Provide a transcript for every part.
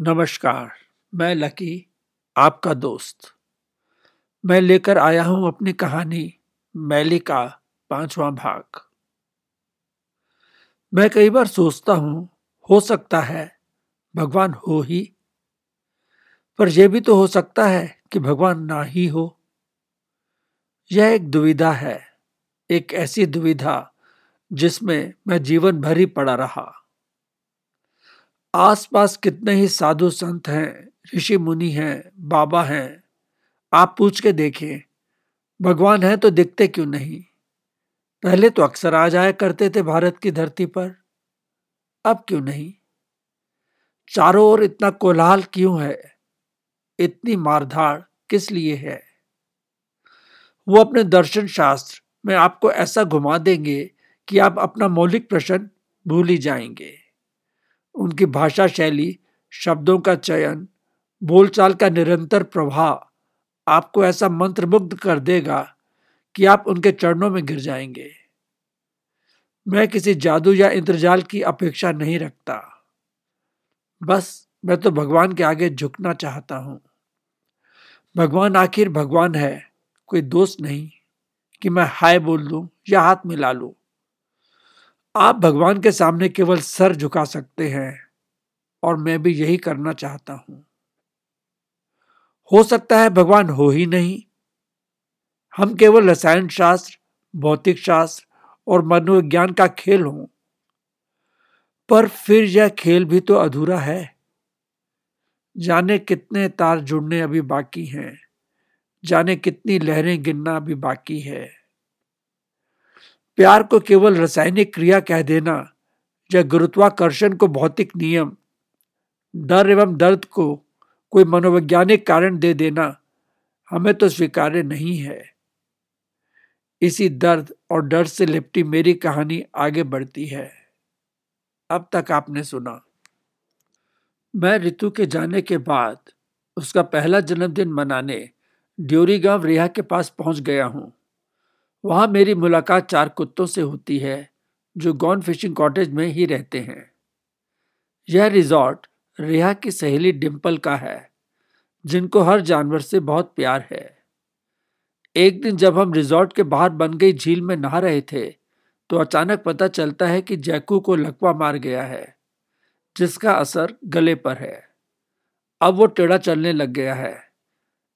नमस्कार, मैं लकी, आपका दोस्त। मैं लेकर आया हूँ अपनी कहानी, मैली का पांचवा भाग। मैं कई बार सोचता हूँ, हो सकता है भगवान हो ही, पर यह भी तो हो सकता है कि भगवान ना ही हो। यह एक दुविधा है, एक ऐसी दुविधा जिसमें मैं जीवन भर ही पड़ा रहा। आसपास कितने ही साधु संत हैं, ऋषि मुनि हैं, बाबा हैं, आप पूछ के देखें भगवान है तो दिखते क्यों नहीं? पहले तो अक्सर आ जाया करते थे भारत की धरती पर, अब क्यों नहीं? चारों ओर इतना कोलाहल क्यों है? इतनी मारधाड़ किस लिए है? वो अपने दर्शन शास्त्र में आपको ऐसा घुमा देंगे कि आप अपना मौलिक प्रश्न भूल ही जाएँगे। उनकी भाषा शैली, शब्दों का चयन, बोलचाल का निरंतर प्रभाव आपको ऐसा मंत्रमुग्ध कर देगा कि आप उनके चरणों में गिर जाएँगे। मैं किसी जादू या इंद्रजाल की अपेक्षा नहीं रखता। बस मैं तो भगवान के आगे झुकना चाहता हूँ। भगवान आखिर भगवान है, कोई दोस्त नहीं कि मैं हाय बोल दूँ या हाथ मिला लूँ। आप भगवान के सामने केवल सर झुका सकते हैं और मैं भी यही करना चाहता हूँ। हो सकता है भगवान हो ही नहीं। हम केवल रसायन शास्त्र, भौतिक शास्त्र और मनोविज्ञान का खेल हो। पर फिर यह खेल भी तो अधूरा है। जाने कितने तार जुड़ने अभी बाकी हैं, जाने कितनी लहरें गिनना अभी बाकी है। प्यार को केवल रासायनिक क्रिया कह देना, या गुरुत्वाकर्षण को भौतिक नियम, डर एवं दर्द को कोई मनोवैज्ञानिक कारण दे देना, हमें तो स्वीकार्य नहीं है। इसी दर्द और डर से लिपटी मेरी कहानी आगे बढ़ती है। अब तक आपने सुना। मैं ऋतु के जाने के बाद उसका पहला जन्मदिन मनाने ड्योरी गाँव रेहा के पास पहुँच गया हूँ। वहाँ मेरी मुलाकात चार कुत्तों से होती है, जो गॉन फिशिंग कॉटेज में ही रहते हैं। यह रिजॉर्ट रेहा की सहेली डिम्पल का है, जिनको हर जानवर से बहुत प्यार है। एक दिन जब हम रिजॉर्ट के बाहर बन गई झील में नहा रहे थे तो अचानक पता चलता है कि जैकू को लकवा मार गया है, जिसका असर गले पर है। अब वो टेढ़ा चलने लग गया है।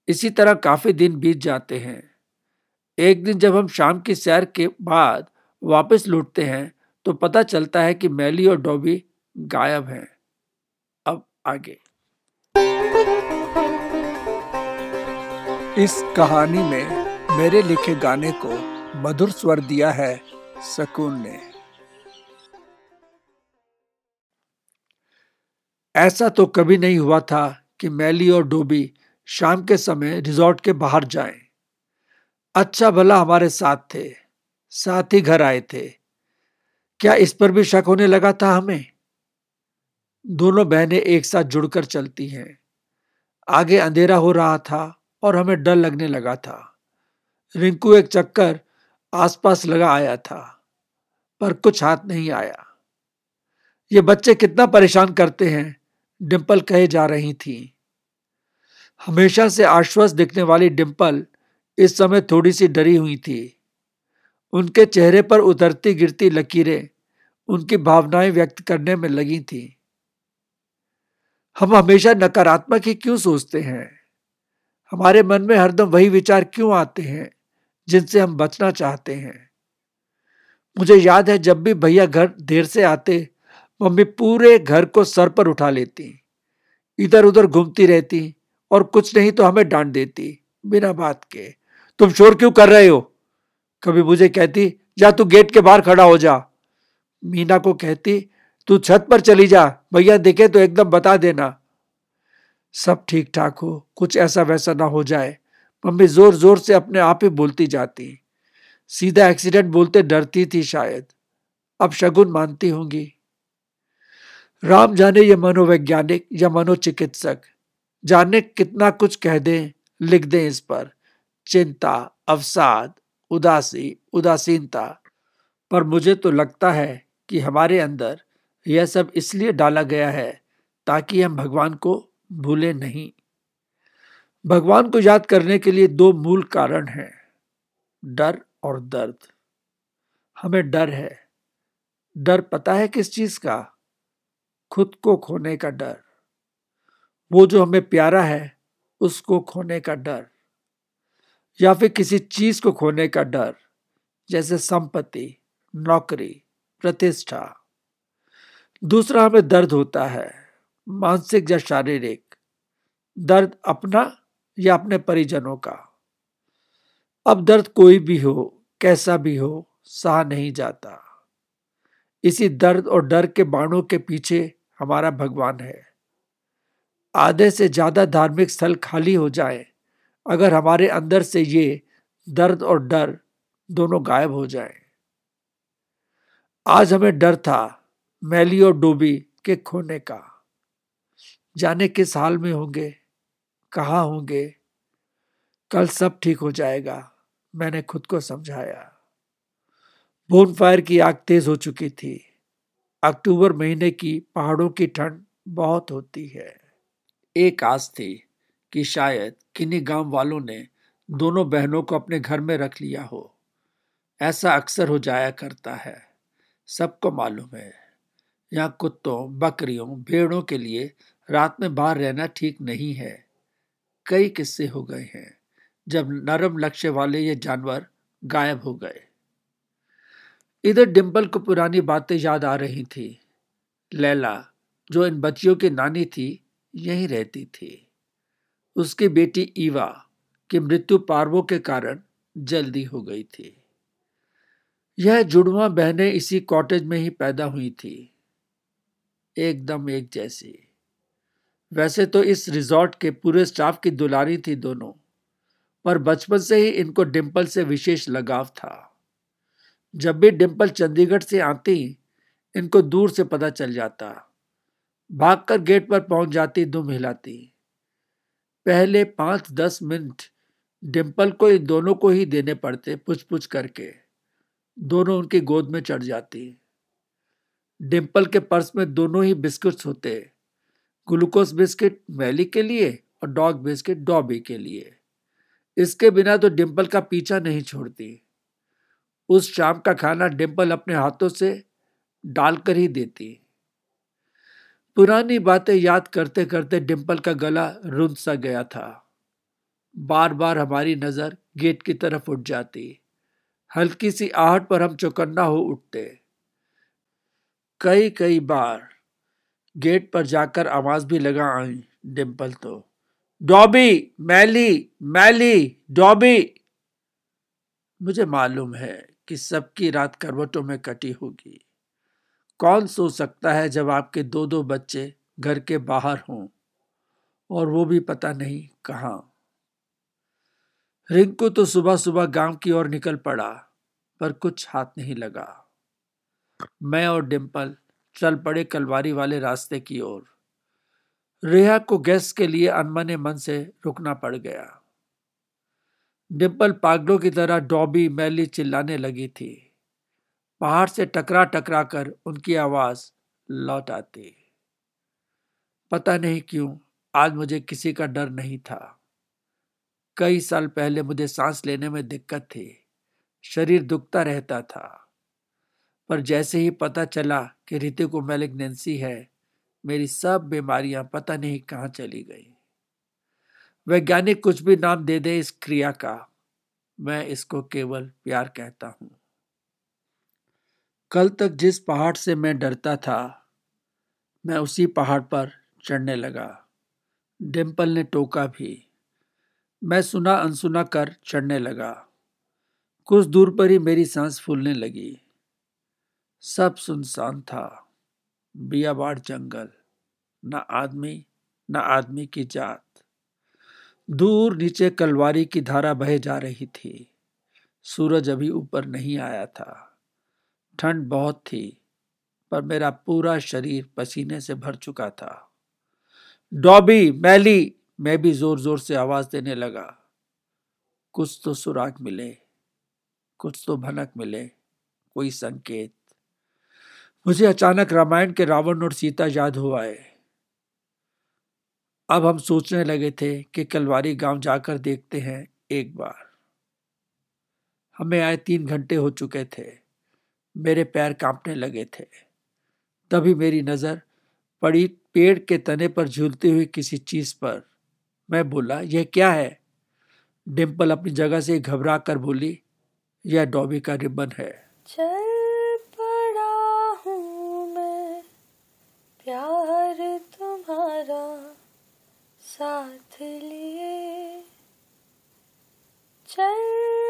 इसी तरह काफ़ी दिन बीत जाते हैं। एक दिन जब हम शाम की सैर के बाद वापस लौटते हैं तो पता चलता है कि मैली और डॉबी गायब हैं। अब आगे। इस कहानी में मेरे लिखे गाने को मधुर स्वर दिया है सकून ने। ऐसा तो कभी नहीं हुआ था कि मैली और डोबी शाम के समय रिजॉर्ट के बाहर जाएँ। अच्छा भला हमारे साथ थे, साथ ही घर आए थे। क्या इस पर भी शक होने लगा था हमें? दोनों बहनें एक साथ जुड़कर चलती हैं। आगे अंधेरा हो रहा था और हमें डर लगने लगा था। रिंकू एक चक्कर आसपास लगा आया था, पर कुछ हाथ नहीं आया। ये बच्चे कितना परेशान करते हैं डिम्पल कहे जा रही थी। हमेशा से आश्वस्त दिखने वाली डिम्पल इस समय थोड़ी सी डरी हुई थी। उनके चेहरे पर उतरती गिरती लकीरें उनकी भावनाएँ व्यक्त करने में लगी थी। हम हमेशा नकारात्मक ही क्यों सोचते हैं? हमारे मन में हरदम वही विचार क्यों आते हैं, जिनसे हम बचना चाहते हैं? मुझे याद है जब भी भैया घर देर से आते, मम्मी पूरे घर को सर पर उठा लेती इधर उधर घूमती रहती और कुछ नहीं तो हमें डांट देती, बिना बात के। तुम शोर क्यों कर रहे हो? कभी मुझे कहती, जा तू गेट के बाहर खड़ा हो जा। मीना को कहती, तू छत पर चली जा, भैया देखे तो एकदम बता देना। सब ठीक ठाक हो, कुछ ऐसा वैसा ना हो जाए। मम्मी ज़ोर ज़ोर से अपने आप ही बोलती जाती। सीधा एक्सीडेंट बोलते डरती थी शायद। अब शगुन मानती होंगी। राम जाने ये मनोवैज्ञानिक या मनोचिकित्सक। जाने कितना कुछ कह दें, लिख दें इस पर। चिंता, अवसाद, उदासी, उदासीनता। पर मुझे तो लगता है कि हमारे अंदर यह सब इसलिए डाला गया है ताकि हम भगवान को भूले नहीं। भगवान को याद करने के लिए दो मूल कारण हैं, डर और दर्द। हमें डर है। डर पता है किस चीज़ का? खुद को खोने का डर। वो जो हमें प्यारा है, उसको खोने का डर। या फिर किसी चीज़ को खोने का डर, जैसे संपत्ति, नौकरी, प्रतिष्ठा। दूसरा हमें दर्द होता है, मानसिक या शारीरिक। दर्द अपना या अपने परिजनों का। अब दर्द कोई भी हो, कैसा भी हो, सहा नहीं जाता। इसी दर्द और डर के बाणों के पीछे हमारा भगवान है। आधे से ज़्यादा धार्मिक स्थल खाली हो जाए अगर हमारे अंदर से ये दर्द और डर दोनों गायब हो जाए। आज हमें डर था मैली और डोबी के खोने का। जाने किस हाल में होंगे, कहा होंगे, कल सब ठीक हो जाएगा, मैंने खुद को समझाया। बोन फायर की आग तेज हो चुकी थी। अक्टूबर महीने की पहाड़ों की ठंड बहुत होती है। एक आस थी। कि शायद किन्हीं गाँव वालों ने दोनों बहनों को अपने घर में रख लिया हो। ऐसा अक्सर हो जाया करता है। सबको मालूम है। यहाँ कुत्तों, बकरियों, भेड़ों के लिए रात में बाहर रहना ठीक नहीं है। कई किस्से हो गए हैं, जब नरम लक्ष्य वाले ये जानवर गायब हो गए। इधर डिम्पल को पुरानी बातें याद आ रही थी। लैला, जो इन बच्चियों की नानी थी, यहीं रहती थी। उसकी बेटी ईवा की मृत्यु पार्वो के कारण जल्दी हो गई थी। यह जुड़वा बहनें इसी कॉटेज में ही पैदा हुई थी, एकदम एक जैसी। वैसे तो इस रिजॉर्ट के पूरे स्टाफ की दुलारी थी दोनों, पर बचपन से ही इनको डिम्पल से विशेष लगाव था। जब भी डिम्पल चंडीगढ़ से आती, इनको दूर से पता चल जाता। भागकर गेट पर पहुँच जाती, दुम हिलाती। पहले पाँच दस मिनट डिम्पल को इन दोनों को ही देने पड़ते पुछ पुछ करके। दोनों उनकी गोद में चढ़ जाती। डिम्पल के पर्स में दोनों ही बिस्किट्स होते। ग्लूकोज बिस्किट मैली के लिए और डॉग बिस्किट डॉबी के लिए। इसके बिना तो डिम्पल का पीछा नहीं छोड़ती। उस शाम का खाना डिम्पल अपने हाथों से डालकर ही देती। पुरानी बातें याद करते करते डिम्पल का गला रुंध सा गया था। बार बार हमारी नज़र गेट की तरफ़ उठ जाती। हल्की सी आहट पर हम चौकन्ना हो उठते। कई कई बार गेट पर जाकर आवाज़ भी लगा आई डिम्पल तो। डॉबी, मैली मैली, डॉबी। मुझे मालूम है कि सबकी रात करवटों में कटी होगी। कौन सोच सकता है जब आपके दो दो बच्चे घर के बाहर हों? और वो भी पता नहीं कहाँ। रिंकू तो सुबह सुबह गाँव की ओर निकल पड़ा, पर कुछ हाथ नहीं लगा। मैं और डिम्पल चल पड़े कलवारी वाले रास्ते की ओर। रेहा को गैस के लिए अनमने मन से रुकना पड़ गया। डिम्पल पागलों की तरह डॉबी, मैली चिल्लाने लगी थी। पहाड़ से टकरा टकरा कर उनकी आवाज़ लौट आती। पता नहीं क्यों, आज मुझे किसी का डर नहीं था। कई साल पहले मुझे सांस लेने में दिक्कत थी। शरीर दुखता रहता था। पर जैसे ही पता चला कि ऋतिक को मैलिग्नेंसी है, मेरी सब बीमारियाँ पता नहीं कहाँ चली गई। वैज्ञानिक कुछ भी नाम दे दे इस क्रिया का, मैं इसको केवल प्यार कहता हूँ। कल तक जिस पहाड़ से मैं डरता था, मैं उसी पहाड़ पर चढ़ने लगा। डिम्पल ने टोका भी। मैं सुना अनसुना कर चढ़ने लगा। कुछ दूर पर ही मेरी सांस फूलने लगी। सब सुनसान था। बियाबाड़ जंगल। न आदमी न आदमी की जात। दूर नीचे कलवारी की धारा बहे जा रही थी। सूरज अभी ऊपर नहीं आया था। ठंड बहुत थी, पर मेरा पूरा शरीर पसीने से भर चुका था। डॉबी, मैली, मैं भी ज़ोर ज़ोर से आवाज़ देने लगा। कुछ तो सुराग मिले, कुछ तो भनक मिले, कोई संकेत। मुझे अचानक रामायण के रावण और सीता याद हो आए। अब हम सोचने लगे थे कि कलवारी गाँव जाकर देखते हैं एक बार। हमें आए तीन घंटे हो चुके थे। मेरे पैर कांपने लगे थे। तभी मेरी नज़र पड़ी पेड़ के तने पर झूलती हुई किसी चीज़ पर। मैं बोला, यह क्या है? डिम्पल अपनी जगह से घबरा कर बोली, यह डॉबी का रिबन है। चल पड़ा मैं, प्यार तुम्हारा साथ लिए। चल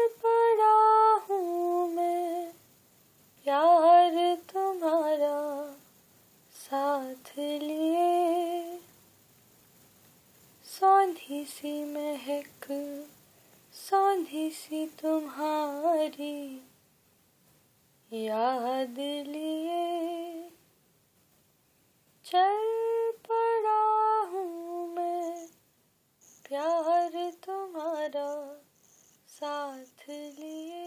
सौंधी सी महक, सौंधी सी तुम्हारी। याद लिए चल पड़ा हूँ मैं, प्यार तुम्हारा साथ लिए।